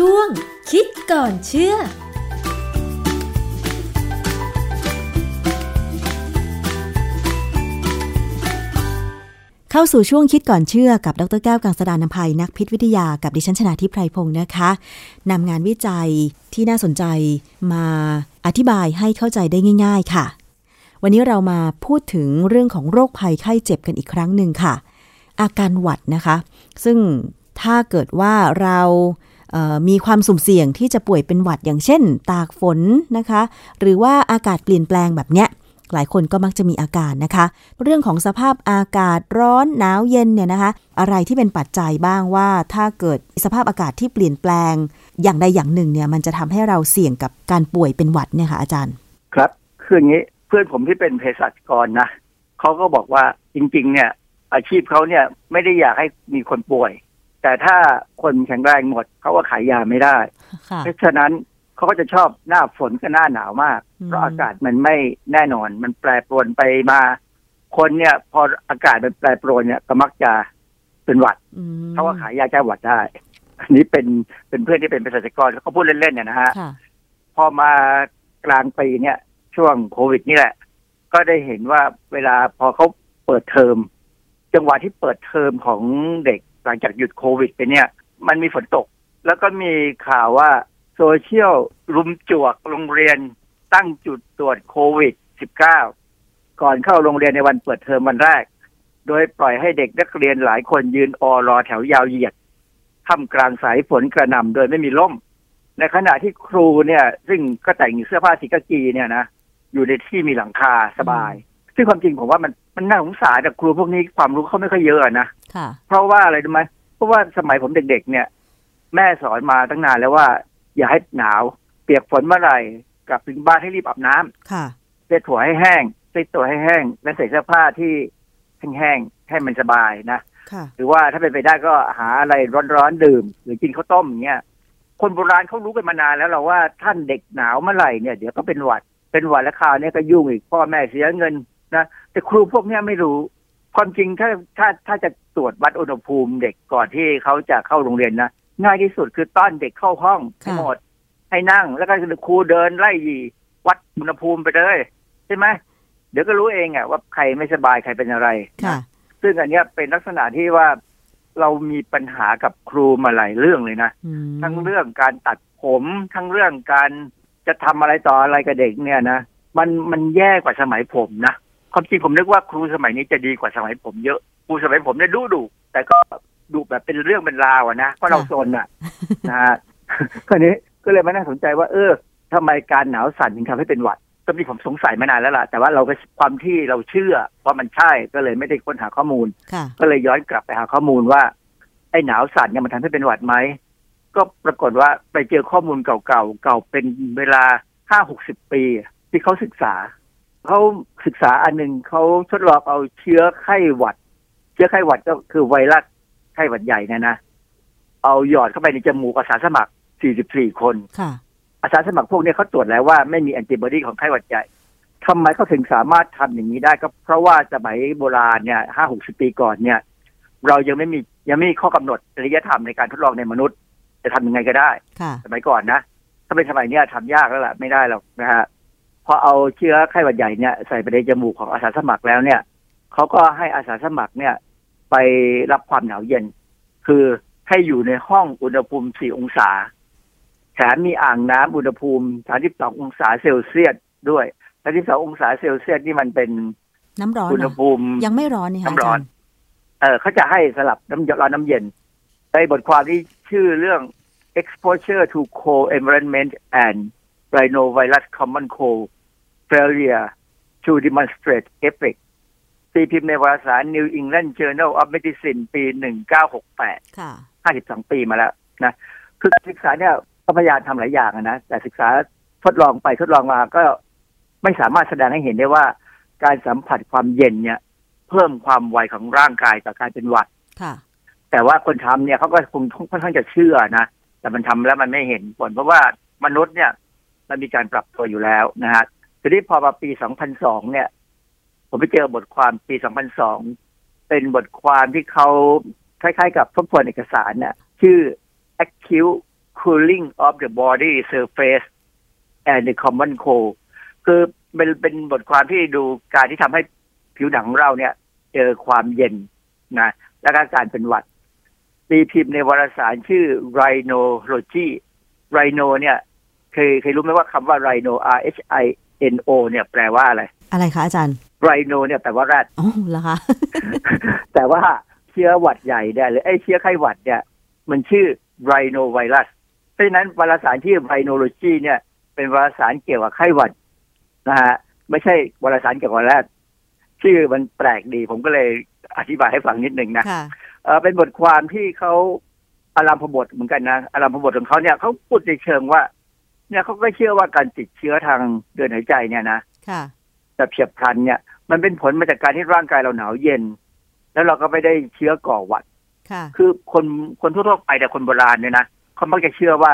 ช่วง คิดก่อนเชื่อเข้าสู่ช่วงคิดก่อนเชื่อกับดรแก้วกังสดานนภัยนักพิษวิทยากับดิฉันชนาทิพไพรพงศ์นะคะนำงานวิจัยที่น่าสนใจมาอธิบายให้เข้าใจได้ง่าย ๆ ค่ะ วันนี้เรามาพูดถึงเรื่องของโรคภัยไข้เจ็บกันอีกครั้งหนึ่งค่ะ อาการหวัดนะคะ ซึ่งถ้าเกิดว่าเรา มีความสุ่มเสี่ยงที่จะป่วยเป็นหวัดอย่างเช่น ตากฝนนะคะ หรือว่าอากาศเปลี่ยนแปลงแบบเนี้ยหลายคนก็มักจะมีอาการนะคะ เรื่องของสภาพอากาศร้อนหนาวเย็นเนี่ยนะคะ อะไรที่เป็นปัจจัยบ้างว่า ถ้าเกิดสภาพอากาศที่เปลี่ยนแปลง อย่างใดอย่างหนึ่งเนี่ยมันจะทำให้เราเสี่ยงกับการป่วยเป็นหวัดเนี่ยค่ะอาจารย์ ครับคืออย่างนี้เพื่อนผมที่เป็นเภสัชกรนะเขาก็บอกว่าจริง ๆ เนี่ย อาชีพเขาเนี่ยไม่ได้อยากให้มีคนป่วย แต่ถ้าคนแข็งแรงหมดเขาก็ขายยาไม่ได้ค่ะเพราะฉะนั้นเขาก็จะชอบหน้าฝนกับหน้าหนาวมากอืมเพราะอากาศมันไม่แน่นอน มันแปรปรวนไปมา คนเนี่ย พออากาศมันแปรปรวนเนี่ยก็มักจะเป็นหวัดอืมเขาก็ขายยาแก้หวัดได้ อันนี้เป็นเป็นเพื่อนที่เป็นเภสัชกรเขาพูดเล่นๆเนี่ยนะฮะค่ะพอมากลางปีเนี่ยช่วงโควิดนี่แหละ ก็ได้เห็นว่าเวลาพอเขาเปิดเทอมจังหวะที่เปิดเทอมของเด็ก หลังจากหยุดโควิดไปเนี่ย มันมีฝนตก แล้วก็มีข่าวว่าโซเชียลรุมจวกโรงเรียนตั้งจุดตรวจโควิด -19 ก่อนเข้าโรงเรียนในวันเปิดเทอมวันแรก โดยปล่อยให้เด็กนักเรียนหลายคนยืนออรอแถวยาวเหยียดท่ามกลางสายฝนกระหน่ำโดยไม่มีร่ม ในขณะที่ครูเนี่ย ซึ่งก็แต่งเสื้อผ้าสีกากีเนี่ยนะอยู่ในที่มีหลังคาสบาย ซึ่งความจริงผมว่ามัน มันน่าสงสารแต่ครูพวกนี้ความรู้เขาไม่ค่อยเยอะนะค่ะเพราะว่าอะไรรู้ไหมเพราะว่าสมัยผมเด็กๆเนี่ย แม่สอนมาตั้งนานแล้วว่า อย่าให้หนาว เปียกฝนเมื่อไหร่กลับถึงบ้านให้รีบอาบน้ำค่ะเช็ดถั่วให้แห้งเช็ดตัวให้แห้ง และใส่เสื้อผ้าที่แห้งๆให้มันสบายนะค่ะหรือว่าถ้าเป็นไปได้ก็หาอะไรร้อนๆดื่ม หรือกินข้าวต้มอย่างเงี้ยคนโบราณเขารู้กันมานานแล้วเราว่าท่านเด็กหนาวเมื่อไหร่เนี่ยเดี๋ยวก็เป็นหวัดเป็นหวัดแล้วคราวนี้ก็ยุ่งอีกพ่อแม่เสียเงิน นะแต่ครูพวกเนี้ยไม่รู้ ความจริงถ้าถ้าถ้าจะตรวจวัดอุณหภูมิเด็กก่อนที่เขาจะเข้าโรงเรียนนะง่ายที่สุดคือต้อนเด็กเข้าห้องค่ะให้หมดให้นั่ง แล้วก็ครูเดินไล่หยีวัดอุณหภูมิไปเลยใช่ไหมเดี๋ยวก็รู้เองอะว่าใครไม่สบายใครเป็นอะไรค่ะ ซึ่งอันเนี้ยเป็นลักษณะที่ว่าเรามีปัญหากับครูมาหลายเรื่องเลยนะอืมทั้งเรื่องการตัดผม ทั้งเรื่องการจะทำอะไรต่ออะไรกับเด็กเนี่ยนะมันมันแย่กว่าสมัยผมนะ ความจริงผมนึกว่าครูสมัยนี้จะดีกว่าสมัยผมเยอะครูสมัยผมเนี่ยดุดุแต่ก็ดุแบบเป็นเรื่องเป็นราวอะนะเพราะเราโซนอะนะฮะคราวนี้ก็เลยมาน่าสนใจว่า เออทำไมการหนาวสั่นถึงทำให้เป็นหวัดก็มีผมสงสัยมานานแล้วล่ะ แต่ว่าเราก็ความที่เราเชื่อว่ามันใช่ก็เลยไม่ได้ค้นหาข้อมูลค่ะก็เลยย้อนกลับไปหาข้อมูลว่า ไอ้หนาวสั่นเนี่ยมันทำให้เป็นหวัดไหมก็ปรากฏว่าไปเจอข้อมูลเก่าๆเก่าเป็นเวลาห้าหกสิบปี ที่เขาศึกษา เขาศึกษาอันหนึ่งเขาทดลองเอาเชื้อไข้หวัด เชื้อไข้หวัดก็คือไวรัสไข้หวัดใหญ่เนะนะ เอาหยอดเข้าไปในจมูกอาสาสมัคร 44 คนค่ะอาสาสมัครพวกนี้เขาตรวจแล้วว่าไม่มีแอนติบอดีของไข้หวัดใหญ่ทำไมเขาถึงสามารถทำอย่างนี้ได้ก็เพราะว่าสมัยโบราณเนี่ยห้าหกสิบปีก่อนเนี่ย เรายังไม่มียังไม่มีข้อกำหนดจริยธรรมในการทดลองในมนุษย์ จะทำยังไงก็ได้ค่ะสมัยก่อนนะ ถ้าเป็นสมัยเนี้ยทำยากแล้วล่ะไม่ได้หรอกนะฮะ พอเอาเชื้อไข้หวัดใหญ่เนี่ยใส่ไปในจมูกของอาสาสมัครแล้วเนี่ยเขาก็ให้อาสาสมัครเนี่ย ไปรับความหนาวเย็น คือให้อยู่ในห้องอุณหภูมิ4องศาแถมมีอ่างน้ำอุณหภูมิ32องศาเซลเซียสด้วย32องศาเซลเซียสนี่มันเป็นน้ำร้อนอุณเหรหอภูมิยังไม่ร้อนนี่ค่ะน้ำร้อนาจาย์เออเขาจะให้สลับน้ำร้อนน้ำเย็น ในบทความที่ชื่อเรื่อง exposure to cold environment and rhinovirus common cold failure to demonstrate effect ตีพิมพ์ในวารสาร New England Journal of Medicine ปี 1968ค่ะ52 ปีมาแล้วนะ คือการศึกษาเนี่ยก็พยายามทำหลายอย่างอะนะ แต่ศึกษาทดลองไปทดลองมาก็ไม่สามารถแสดงให้เห็นได้ว่า การสัมผัสความเย็นเนี่ย เพิ่มความไวของร่างกายต่อการเป็นหวัดค่ะแต่ว่าคนทำเนี่ยเขาก็คงค่อนข้างจะเชื่อนะ แต่มันทำแล้วมันไม่เห็นผลเพราะว่ามนุษย์เนี่ย มันมีการปรับตัวอยู่แล้วนะฮะ ทีนี้พอมาปี 2002 เนี่ย ผมไปเจอบทความปี 2002 เป็นบทความที่เขาคล้ายๆ กับทบทวนเอกสารเนี่ยชื่อ acute cooling of the body surface and the common cold คือเป็นเป็นบทความที่ดูการที่ทำให้ผิวหนังของเราเนี่ย เจอความเย็นนะแล้วก็การเป็นหวัดตีพิมพ์ในวารสารชื่อ Rhinology Rhino เนี่ยเคยเคยรู้ไหมว่าคำว่า Rhino R H I N O เนี่ยแปลว่าอะไร อะไรคะอาจารย์ Rhino เนี่ยแปลว่าแรดอ๋อเหรอคะ แต่ว่าเชื้อหวัดใหญ่เนี่ยหรือไอ้เชื้อไข้หวัดเนี่ย มันชื่อ rhinovirus เพราะฉะนั้นวารสารที่ rhinology เนี่ย เป็นวารสารเกี่ยวกับไข้หวัดนะฮะไม่ใช่วารสารเกี่ยวกับแรดชื่อมันแปลกดี ผมก็เลยอธิบายให้ฟังนิดหนึ่งนะค่ะเออเป็นบทความที่เขาอารามพบทเหมือนกันนะอารามพบทของเขาเนี่ยเขาพูดในเชิงว่า เนี่ยเขาก็เชื่อว่าการติดเชื้อทางเดินหายใจเนี่ยนะค่ะแบบเฉียบพลันเนี่ย มันเป็นผลมาจากการที่ร่างกายเราหนาวเย็น แล้วเราก็ไม่ได้เชื้อก่อหวัดค่ะ คือคนคนทั่วๆไปแต่คนโบราณเนี่ยนะเขามักจะเชื่อว่า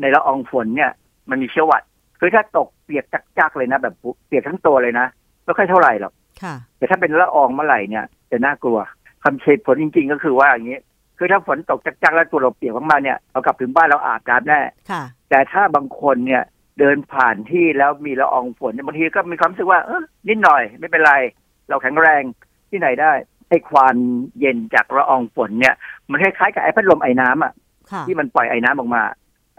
ในละอองฝนเนี่ย มันมีเชื้อหวัดคือถ้าตกเปียกจักๆเลยนะ แบบเปียกทั้งตัวเลยนะไม่ค่อยเท่าไหร่หรอกค่ะแต่ถ้าเป็นละอองเมื่อไหร่เนี่ยจะน่ากลัวคำเฉดผลจริง ๆ ก็คือว่าอย่างนี้ คือถ้าฝนตกจักๆแล้วตัวเราเปียกมากๆเนี่ยเรากลับถึงบ้านเราอาบน้ำแน่ค่ะ แต่ถ้าบางคนเนี่ยเดินผ่านที่แล้วมีละอองฝนเนี่ยบางทีก็มีความรู้สึกว่าเออนิดหน่อยไม่เป็นไร เราแข็งแรงที่ไหนได้ไอ้ความเย็นจากละอองฝนเนี่ย มันคล้ายๆกับไอ้พัดลมไอ้น้ำอะค่ะที่มันปล่อยไอ้น้ำออกมา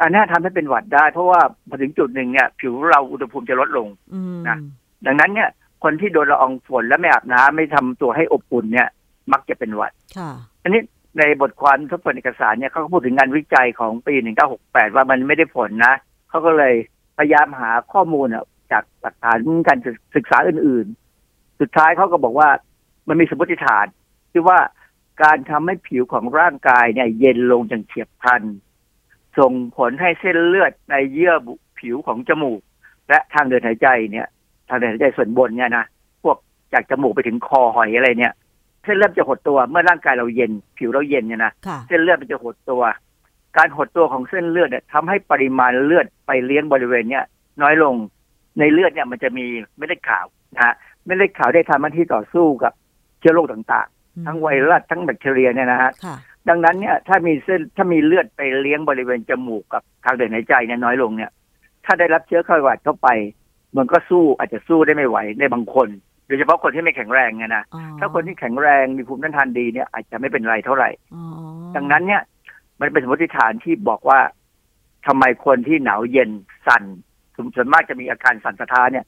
อันนี้ทำให้เป็นหวัดได้ เพราะว่าพอถึงจุดหนึ่งเนี่ย ผิวเราอุณหภูมิจะลดลงอืมนะดังนั้นเนี่ย คนที่โดนละอองฝนและไม่อาบน้ำไม่ทำตัวให้อบอุ่นเนี่ย มักจะเป็นหวัดค่ะอันนี้ ในบทความทบทวนเอกสารเนี่ยเขาพูดถึงงานวิจัยของปี 1968 ว่ามันไม่ได้ผลนะ เขาก็เลยพยายามหาข้อมูลจากหลักฐานการศึกษาอื่น ๆ สุดท้ายเขาก็บอกว่ามันมีสมมติฐานที่ว่าการทำให้ผิวของร่างกายเนี่ย เย็นลงอย่างเฉียบพลัน ส่งผลให้เส้นเลือดในเยื่อผิวของจมูก และทางเดินหายใจเนี่ย ทางเดินหายใจส่วนบนเนี่ยนะพวกจากจมูกไปถึงคอหอยอะไรเนี่ย เส้นเลือดจะหดตัวเมื่อร่างกายเราเย็น ผิวเราเย็นเนี่ยนะค่ะเส้นเลือดมันจะหดตัว การหดตัวของเส้นเลือดเนี่ยทำให้ปริมาณเลือดไปเลี้ยงบริเวณเนี่ยน้อยลงในเลือดเนี่ยมันจะมีเม็ดเลือดขาวนะฮะเม็ดเลือดขาวได้ทำหน้าที่ต่อสู้กับเชื้อโรคต่างๆ ทั้งไวรัสทั้งแบคทีเรียเนี่ยนะฮะค่ะดังนั้นเนี่ยถ้ามีเส้นถ้ามีเลือดไปเลี้ยงบริเวณจมูกกับทางเดินหายใจเนี่ยน้อยลงเนี่ย ถ้าได้รับเชื้อไข้หวัดเข้าไป มันก็สู้อาจจะสู้ได้ไม่ไหวในบางคนโดยเฉพาะคนที่ไม่แข็งแรงไงนะอ๋อถ้าคนที่แข็งแรงมีภูมิต้านทานดีเนี่ยอาจจะไม่เป็นไรเท่าไหร่อ๋อดังนั้นเนี่ย มันเป็นสมมติฐานที่บอกว่าทำไมคนที่หนาวเย็นสั่นส่วนมากจะมีอาการสั่นสะท้านเนี่ย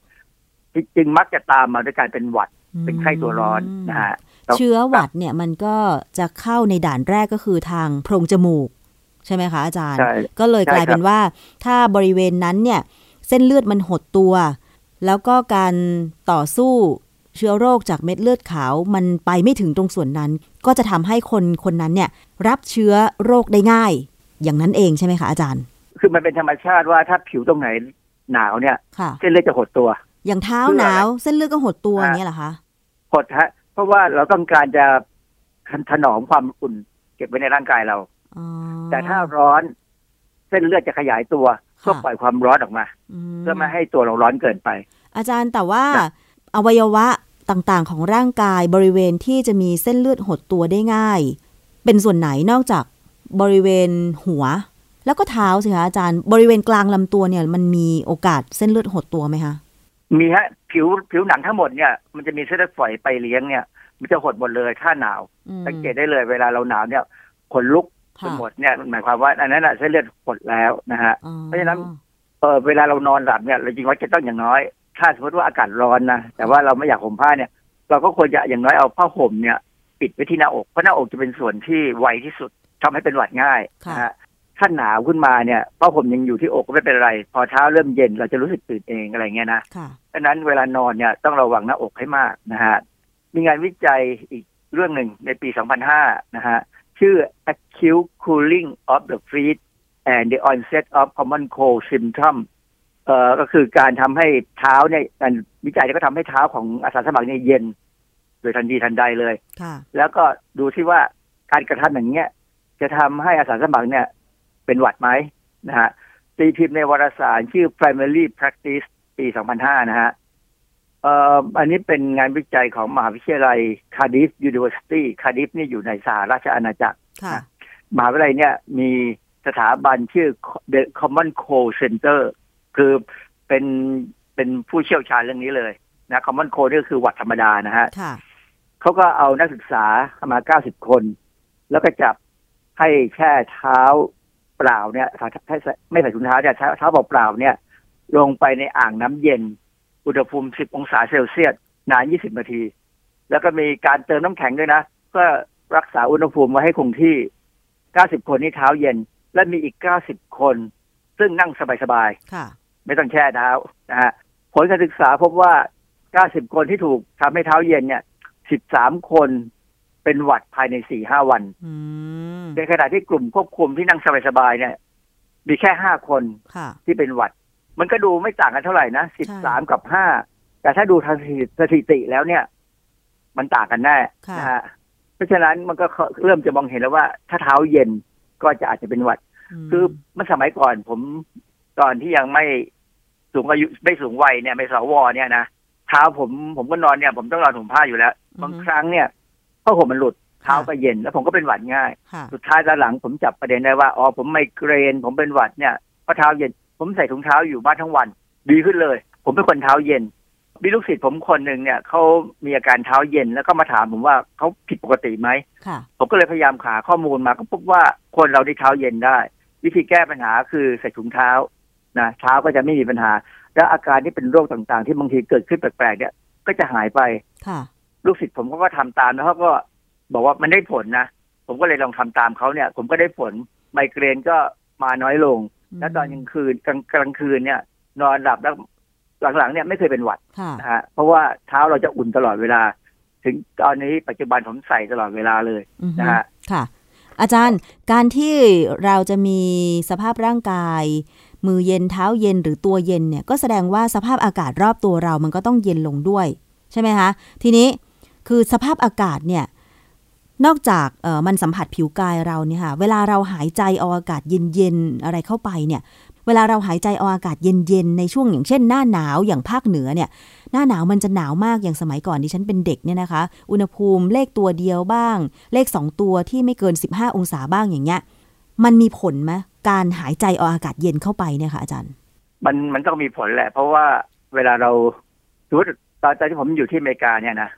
จึงมักจะตามมาด้วยการเป็นหวัดเป็นไข้ตัวร้อนนะฮะเชื้อหวัดเนี่ยมันก็จะเข้าในด่านแรกก็คือทางโพรงจมูก ใช่ไหมคะอาจารย์ใช่ก็เลยใช่กลายเป็นครับว่า ถ้าบริเวณนั้นเนี่ย เส้นเลือดมันหดตัว แล้วก็การต่อสู้ เชื้อโรคจากเม็ดเลือดขาวมันไปไม่ถึงตรงส่วนนั้น ก็จะทำให้คนคนนั้นเนี่ยรับเชื้อโรคได้ง่าย อย่างนั้นเองใช่ไหมคะอาจารย์ คือมันเป็นธรรมชาติว่าถ้าผิวตรงไหนหนาวเนี่ยค่ะเส้นเลือดจะหดตัว อย่างเท้าเพื่อหอะไรนาวเส้นเลือดก็หดตัวอ่าอย่างเงี้ยเหรอคะหดฮะเพราะว่าเราต้องการจะถนอมความอุ่น เก็บไว้ในร่างกายเราอ๋อแต่ถ้าร้อนเส้นเลือดจะขยายตัวเพื่อค่ะปล่อยความร้อนออกมาเพื่อไม่ให้ตัวเราร้อนเกินไป อาจารย์แต่ว่าครับ อวัยวะต่างๆ ของร่างกายบริเวณที่จะมีเส้นเลือดหดตัวได้ง่าย เป็นส่วนไหนนอกจากบริเวณหัว แล้วก็เท้าสิคะอาจารย์ บริเวณกลางลำตัวเนี่ยมันมีโอกาสเส้นเลือดหดตัวไหมคะมีฮะผิวผิวหนังทั้งหมดเนี่ยมันจะมีเส้นเลือดฝอยไปเลี้ยงเนี่ย มันจะหดหมดเลยถ้าหนาวอืมสังเกตได้เลยเวลาเราหนาวเนี่ยขนลุกไปค่ะหมดเนี่ยหมายความว่าอันนั้นน่ะเส้นเลือดหดแล้วนะฮะอ๋อเพราะฉะนั้นเออเวลาเรานอนหลับเนี่ยเราจริงว่าจะต้องอย่างน้อย ถ้าสมมติว่าอากาศร้อนนะแต่ว่าเราไม่อยากห่มผ้าเนี่ย เราก็ควรจะอย่างน้อยเอาผ้าห่มเนี่ย ปิดไว้ที่หน้าอกเพราะหน้าอกจะเป็นส่วนที่ไวที่สุดทำให้เป็นหวัดง่ายค่ะนะฮะถ้าหนาวขึ้นมาเนี่ยผ้าห่มยังอยู่ที่อกก็ไม่เป็นไร พอเท้าเริ่มเย็นเราจะรู้สึกตื่นเองอะไรเงี้ยนะค่ะดังนั้นเวลานอนเนี่ยต้องระวังหน้าอกให้มากนะฮะมีงานวิจัยอีกเรื่องหนึ่งในปี 2005 นะฮะ ชื่อ acute cooling of the feet and the onset of common cold symptom เอ่อก็คือการทำให้เท้าเนี่ยการวิจัยเนี่ยก็ทำให้เท้าของอาสาสมัครเนี่ยเย็น โดยทันทีทันใดเลยค่ะแล้วก็ดูที่ว่าการกระทำอย่างเงี้ยจะทำให้อาสาสมัครเนี่ย เป็นหวัดไหมนะฮะตีพิมพ์ในวารสารชื่อ Primary Practice ปี 2005 นะฮะเอ่ออันนี้เป็นงานวิจัยของมหาวิทยาลัย Cardiff University Cardiff นี่อยู่ในสหราชอาณาจักรค่ะมหาวิทยาลัยเนี่ยมีสถาบันชื่อ The Common Cold Center คือเป็นเป็นผู้เชี่ยวชาญเรื่องนี้เลยนะ Common Cold นี่ก็คือหวัดธรรมดานะฮะค่ะเขาก็เอานักศึกษามา90คน แล้วก็จับให้แช่เท้าเปล่าเนี่ยให้ใส่ไม่ใส่ถุงเท้าเนี่ยเท้าเท้าเปล่าๆเนี่ย ลงไปในอ่างน้ำเย็น อุณหภูมิ10องศาเซลเซียสนาน20นาที แล้วก็มีการเติมน้ำแข็งด้วยนะ เพื่อรักษาอุณหภูมิไว้ให้คงที่90คนนี่เท้าเย็น และมีอีก90คน ซึ่งนั่งสบายๆค่ะ ไม่ต้องแช่เท้านะฮะผลการศึกษาพบว่า 90 คนที่ถูกทำให้เท้าเย็นเนี่ย 13 คนเป็นหวัดภายใน 4-5 วันอืมในขณะที่กลุ่มควบคุมที่นั่งสบายๆเนี่ย มีแค่ 5 คนค่ะที่เป็นหวัด มันก็ดูไม่ต่างกันเท่าไหร่นะใช่13 กับ 5 แต่ถ้าดูทางสถิติแล้วเนี่ย มันต่างกันแน่ค่ะนะฮะเพราะฉะนั้นมันก็เริ่มจะมองเห็นแล้วว่า ถ้าเท้าเย็นก็จะอาจจะเป็นหวัดมคือเมื่อสมัยก่อนผม ตอนที่ยังไม่สูงอายุไม่สูงวัยเนี่ยไม่สวเนี่ยนะเท้าผมผมก็นอนเนี่ย ผมต้องนอนห่มผ้าอยู่แล้วบางครั้งเนี่ยผ้าห่มมันหลุดเท้าก็เย็น แล้วผมก็เป็นหวัดง่ายค่ะสุดท้ายตอนหลังผมจับประเด็นได้ว่าอ๋อผมไมเกรน ผมเป็นหวัดเนี่ยเพราะเท้าเย็น ผมใส่ถุงเท้าอยู่บ้านทั้งวัน ดีขึ้นเลย ผมเป็นคนเท้าเย็นมีลูกศิษย์ผมคนหนึ่งเนี่ยเขามีอาการเท้าเย็นแล้วก็มาถามผมว่าเขาผิดปกติไหมค่ะผมก็เลยพยายามหาข้อมูลมาก็พบว่าคนเราที่เท้าเย็นได้ วิธีแก้ปัญหาคือใส่ถุงเท้า นะเท้าก็จะไม่มีปัญหา และอาการที่เป็นโรคต่างๆ ที่บางทีเกิดขึ้นแปลกๆเนี่ยก็จะหายไปค่ะ ลูกศิษย์ผมเขาก็ทำตามแล้วเขาก็บอกว่ามันได้ผลนะผมก็เลยลองทำตามเขาเนี่ย ผมก็ได้ผลไมเกรนก็มาน้อยลง แล้วตอนกลางคืนกลางกลางคืนเนี่ย นอนหลับแล้วหลังๆเนี่ยไม่เคยเป็นหวัดค่ะนะฮะเพราะว่าเท้าเราจะอุ่นตลอดเวลา ถึงตอนนี้ปัจจุบันผมใส่ตลอดเวลาเลยอือฮึนะฮะค่ะ อาจารย์การที่เราจะมีสภาพร่างกาย มือเย็นเท้าเย็นหรือตัวเย็นเนี่ยก็แสดงว่าสภาพอากาศรอบตัวเรามันก็ต้องเย็นลงด้วย ใช่ไหมคะทีนี้คือสภาพอากาศเนี่ยนอกจากมันสัมผัสผิวกายเราเนี่ยค่ะเวลาเราหายใจเอาอากาศเย็นๆอะไรเข้าไปเนี่ยเวลาเราหายใจเอาอากาศเย็นๆในช่วงอย่างเช่น หน้าหนาวอย่างภาคเหนือเนี่ยหน้าหนาวมันจะหนาวมากอย่างสมัยก่อนที่ฉันเป็นเด็กเนี่ยนะคะ อุณหภูมิเลขตัวเดียวบ้าง เลข 2 ตัวที่ไม่เกิน 15 องศาบ้างอย่างเงี้ยมันมีผลไหม การหายใจเอาอากาศเย็นเข้าไปเนี่ยค่ะอาจารย์ มันมันต้องมีผลแหละ เพราะว่าเวลาเราสมมติตอนตอนที่ผมอยู่ที่อเมริกาเนี่ยนะ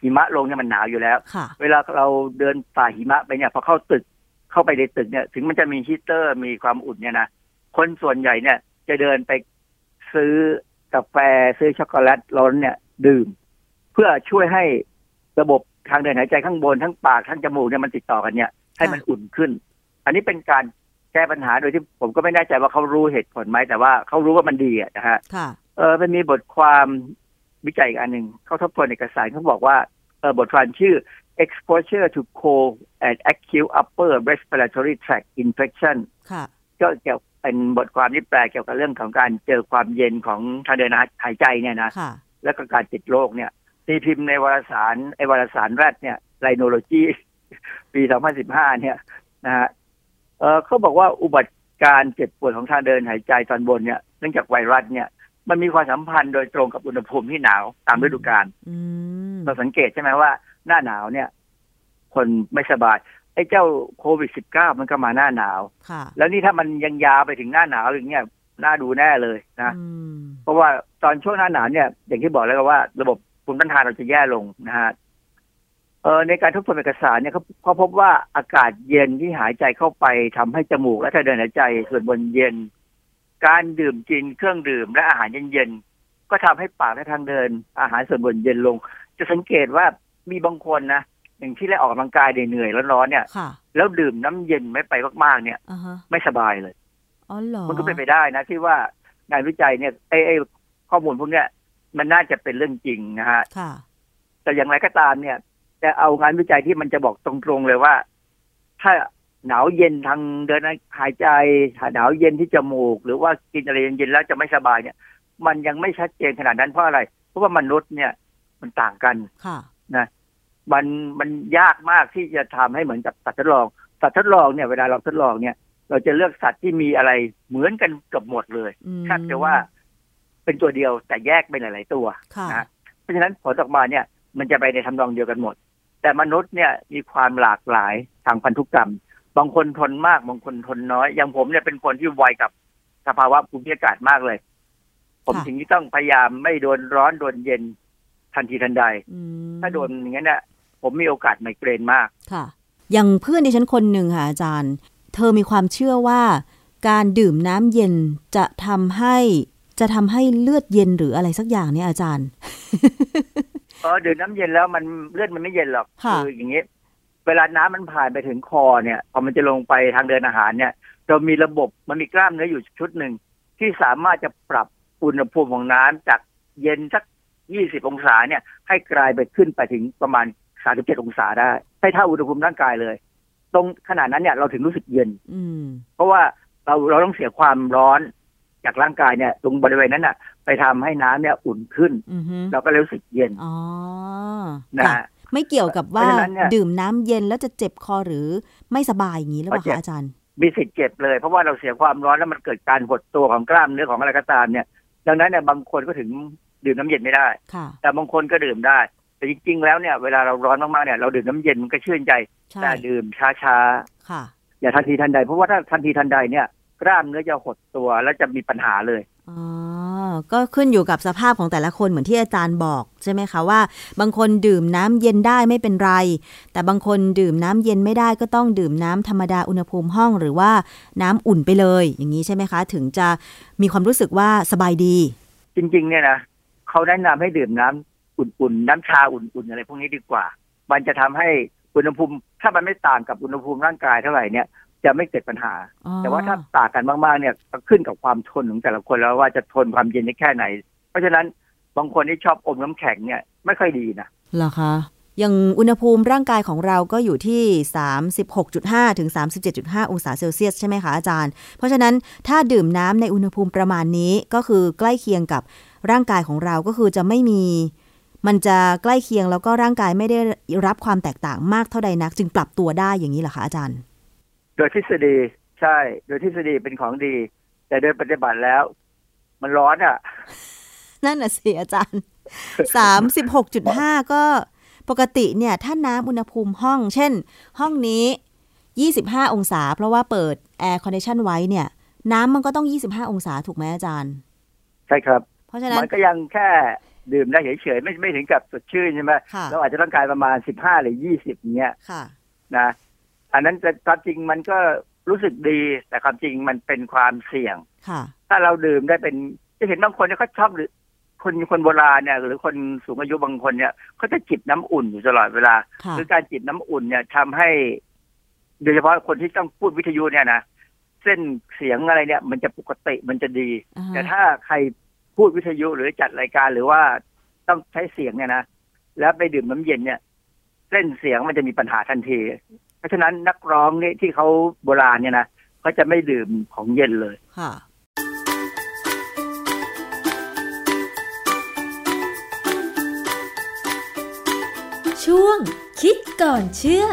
หิมะลงเนี่ยมันหนาวอยู่แล้วค่ะเวลาเราเดินฝ่าหิมะไปเนี่ยพอเข้าตึกเข้าไปในตึกเนี่ย ถึงมันจะมีฮีตเตอร์มีความอุ่นเนี่ยนะคนส่วนใหญ่เนี่ย จะเดินไปซื้อกาแฟซื้อช็อกโกแลตร้อนเนี่ย ดื่ม เพื่อช่วยให้ระบบทางเดินหายใจข้างบนทั้งปากทั้งจมูกเนี่ยมันติดต่อกันเนี่ยให้มันอุ่นขึ้น อันนี้เป็นการ แก้ปัญหาโดยที่ผมก็ไม่แน่ใจว่าเขารู้เหตุผลไหมแต่ว่าเขารู้ว่ามันดีอะนะฮะค่ะเออมันมีบทความวิจัยอีกอันหนึ่งเขาทบทวนเอกสารเขาบอกว่าเออบทความชื่อ exposure to cold and acute upper respiratory tract infection ค่ะก็เกี่ยวเป็นบทความที่แปลเกี่ยวกับเรื่องของการเจอความเย็นของทางเดินหายใจเนี่ยนะค่ะแล้วก็การติดโรคเนี่ยตีพิมพ์ในวารสารไอวารสารแรดเนี่ย Rhinology ปี 2015 เนี่ยนะฮะ เออเขาบอกว่าอุบัติการเจ็บปวดของทางเดินหายใจตอนบนเนี่ยเนื่องจากไวรัสเนี่ย มันมีความสัมพันธ์โดยตรงกับอุณหภูมิที่หนาวตามฤดูกาลอืมเราสังเกตใช่ไหมว่า หน้าหนาวเนี่ย คนไม่สบายไอ้เจ้าโควิด -19 มันก็มาหน้าหนาวค่ะแล้วนี่ถ้ามันยังยาวไปถึงหน้าหนาวอย่างเงี้ยน่าดูแน่เลยนะอืมเพราะว่าตอนช่วงหน้าหนาวเนี่ย อย่างที่บอกแล้วว่า ระบบภูมิต้านทานเราจะแย่ลงนะฮะ เออในการทบทวนเอกสารเนี่ยเขาเขาพบว่าอากาศเย็นที่หายใจเข้าไปทำให้จมูกและทางเดินหายใจส่วนบนเย็น การดื่มกินเครื่องดื่มและอาหารเย็นๆก็ทำให้ปากและทางเดิน อาหารส่วนบนเย็นลง จะสังเกตว่ามีบางคนนะอย่างที่ได้ออกกำลังกายเหนื่อยๆร้อนๆเนี่ยค่ะแล้วดื่มน้ำเย็นไม่ไปมากๆเนี่ยอ่าฮะไม่สบายเลยอ๋อเหรอมันก็เป็นไปได้นะที่ว่างานวิจัยเนี่ยไอ้ไอ้ข้อมูลพวกเนี้ยมันน่าจะเป็นเรื่องจริงนะฮะค่ะแต่อย่างไรก็ตามเนี่ย แต่เอางานวิจัยที่มันจะบอกตรงๆเลยว่า ถ้าหนาวเย็นทางเดินหายใจถ้าหนาวเย็นที่จมูก หรือว่ากินอะไรเย็นๆแล้วจะไม่สบายเนี่ย มันยังไม่ชัดเจนขนาดนั้นเพราะอะไร เพราะว่ามนุษย์เนี่ย มันต่างกันค่ะมันมันยากมากที่จะทำให้เหมือนกับสัตว์ทดลอง สัตว์ทดลองเนี่ยเวลาเราทดลองเนี่ย เราจะเลือกสัตว์ที่มีอะไรเหมือนกันเกับหมดเลยอืมแทบจะว่าเป็นตัวเดียวแต่แยกเป็นหลาย ๆ ตัวค่ะนะเพราะฉะนั้นผลออกมาเนี่ย มันจะไปในทำนองเดียวกันหมด แต่มนุษย์เนี่ยมีความหลากหลายทางพันธุกรรม บางคนทนมาก บางคนทนน้อย อย่างผมเนี่ยเป็นคนที่ไวกับสภาวะภูมิอากาศมากเลย ผมค่ะถึงที่ต้องพยายามไม่โดนร้อนโดนเย็นทันทีทันใดอืมถ้าโดนอย่างนั้นเนี่ยผมมีโอกาสไมเกรนมาก ค่ะ อย่างเพื่อนดิฉันคนหนึ่งค่ะอาจารย์ เธอมีความเชื่อว่า การดื่มน้ำเย็นจะทำให้จะทำให้เลือดเย็นหรืออะไรสักอย่างเนี่ยอาจารย์ เออดื่มน้ำเย็นแล้วมันเลือดมันไม่เย็นหรอกค่ะอย่างนี้เวลาน้ำมันผ่านไปถึงคอเนี่ยพอมันจะลงไปทางเดินอาหารเนี่ย เรามีระบบมันมีกล้ามเนื้ออยู่ชุดหนึ่งที่สามารถจะปรับอุณหภูมิของน้ำจากเย็นสัก20องศาเนี่ย ให้กลายไปขึ้นไปถึงประมาณ37องศาได้ให้เท่าอุณหภูมิร่างกายเลย ตรงขนาดนั้นเนี่ยเราถึงรู้สึกเย็น อืมเพราะว่าเราเราต้องเสียความร้อน จากร่างกายเนี่ยตรงบริเวณนั้นน่ะ ไปทำให้น้ำเนี่ยอุ่นขึ้นอือฮึเราก็เลยรู้สึกเย็นอ๋อนะค่ะไม่เกี่ยวกับว่าเพราะฉะนั้นเนี่ยดื่มน้ำเย็นแล้วจะเจ็บคอหรือไม่สบายอย่างนี้หรือเปล่าก็เจ็บคะอาจารย์ มีสิทธิ์เจ็บเลยเพราะว่าเราเสียความร้อนแล้วมันเกิดการหดตัวของกล้ามเนื้อของอะไรก็ตามเนี่ย ดังนั้นเนี่ยบางคนก็ถึงดื่มน้ำเย็นไม่ได้ค่ะแต่บางคนก็ดื่มได้ แต่จริง ๆ แล้วเนี่ยเวลาเราร้อนมากๆเนี่ยเราดื่มน้ำเย็นมันก็ชื่นใจใช่แต่ดื่มช้าค่ะๆอย่าทันทีทันใด เพราะว่าถ้าทันทีทันใดเนี่ย กล้ามเนื้อจะหดตัวแล้วจะมีปัญหาเลยอ๋อ ก็ขึ้นอยู่กับสภาพของแต่ละคนเหมือนที่อาจารย์บอกใช่ไหมคะว่า บางคนดื่มน้ำเย็นได้ไม่เป็นไร แต่บางคนดื่มน้ำเย็นไม่ได้ก็ต้องดื่มน้ำธรรมดาอุณหภูมิห้องหรือว่าน้ำอุ่นไปเลย อย่างนี้ใช่ไหมคะ ถึงจะมีความรู้สึกว่าสบายดี จริง ๆ เนี่ยนะเขาแนะนำให้ดื่มน้ำอุ่นๆน้ำชาอุ่นๆอะไรพวกนี้ดีกว่า มันจะทำให้อุณหภูมิ ถ้ามันไม่ต่างกับอุณหภูมิร่างกายเท่าไหร่เนี่ย จะไม่เกิดปัญหาอ๋อแต่ว่าถ้าต่างกันมากๆเนี่ยก็ขึ้นกับความทนของแต่ละคนแล้วว่าจะทนความเย็นได้แค่ไหน เพราะฉะนั้นบางคนที่ชอบอมน้ำแข็งเนี่ยไม่ค่อยดีนะเหรอคะอย่างอุณหภูมิร่างกายของเราก็อยู่ที่ 36.5 ถึง 37.5 องศาเซลเซียสใช่ไหมคะอาจารย์ เพราะฉะนั้นถ้าดื่มน้ำในอุณหภูมิประมาณนี้ก็คือใกล้เคียงกับร่างกายของเราก็คือจะไม่มี มันจะใกล้เคียงแล้วก็ร่างกายไม่ได้รับความแตกต่างมากเท่าใดนัก จึงปรับตัวได้อย่างนี้เหรอคะอาจารย์โดยทฤษฎีใช่ โดยทฤษฎีเป็นของดี แต่โดยปฏิบัติแล้ว มันร้อนอะ นั่นน่ะสิอาจารย์36.5ก็ปกติเนี่ย ถ้าน้ำอุณหภูมิห้อง เช่น ห้องนี้ 25 องศา เพราะว่าเปิด air condition ไว้เนี่ย น้ำมันก็ต้อง 25 องศาถูกไหมอาจารย์ ใช่ครับ เพราะฉะนั้นมันก็ยังแค่ดื่มได้เฉยๆไม่ไม่ถึงกับสดชื่นใช่ไหมค่ะเราอาจจะต้องการประมาณสิบห้าหรือยี่สิบเนี้ยค่ะนะ อันนั้นจะความจริงมันก็รู้สึกดี แต่ความจริงมันเป็นความเสี่ยงค่ะถ้าเราดื่มได้เป็นจะเห็นบางคนเนี่ยเขาชอบหรือคนคนโบราณเนี่ย หรือคนสูงอายุบางคนเนี่ยเขาจะจิบน้ำอุ่นอยู่ตลอดเวลาค่ะคือการจิบน้ำอุ่นเนี่ยทำให้ โดยเฉพาะคนที่ต้องพูดวิทยุเนี่ยนะเส้นเสียงอะไรเนี่ย มันจะปกติมันจะดีอ่าฮะแต่ถ้าใครพูดวิทยุหรือจัดรายการหรือว่าต้องใช้เสียงเนี่ยนะแล้วไปดื่มน้ำเย็นเนี่ย เส้นเสียงมันจะมีปัญหาทันที เพราะฉะนั้นนักร้องนี่ที่เขาโบราณเนี่ยนะเขาจะไม่ดื่มของเย็นเลยค่ะช่วงคิดก่อนเชื่อ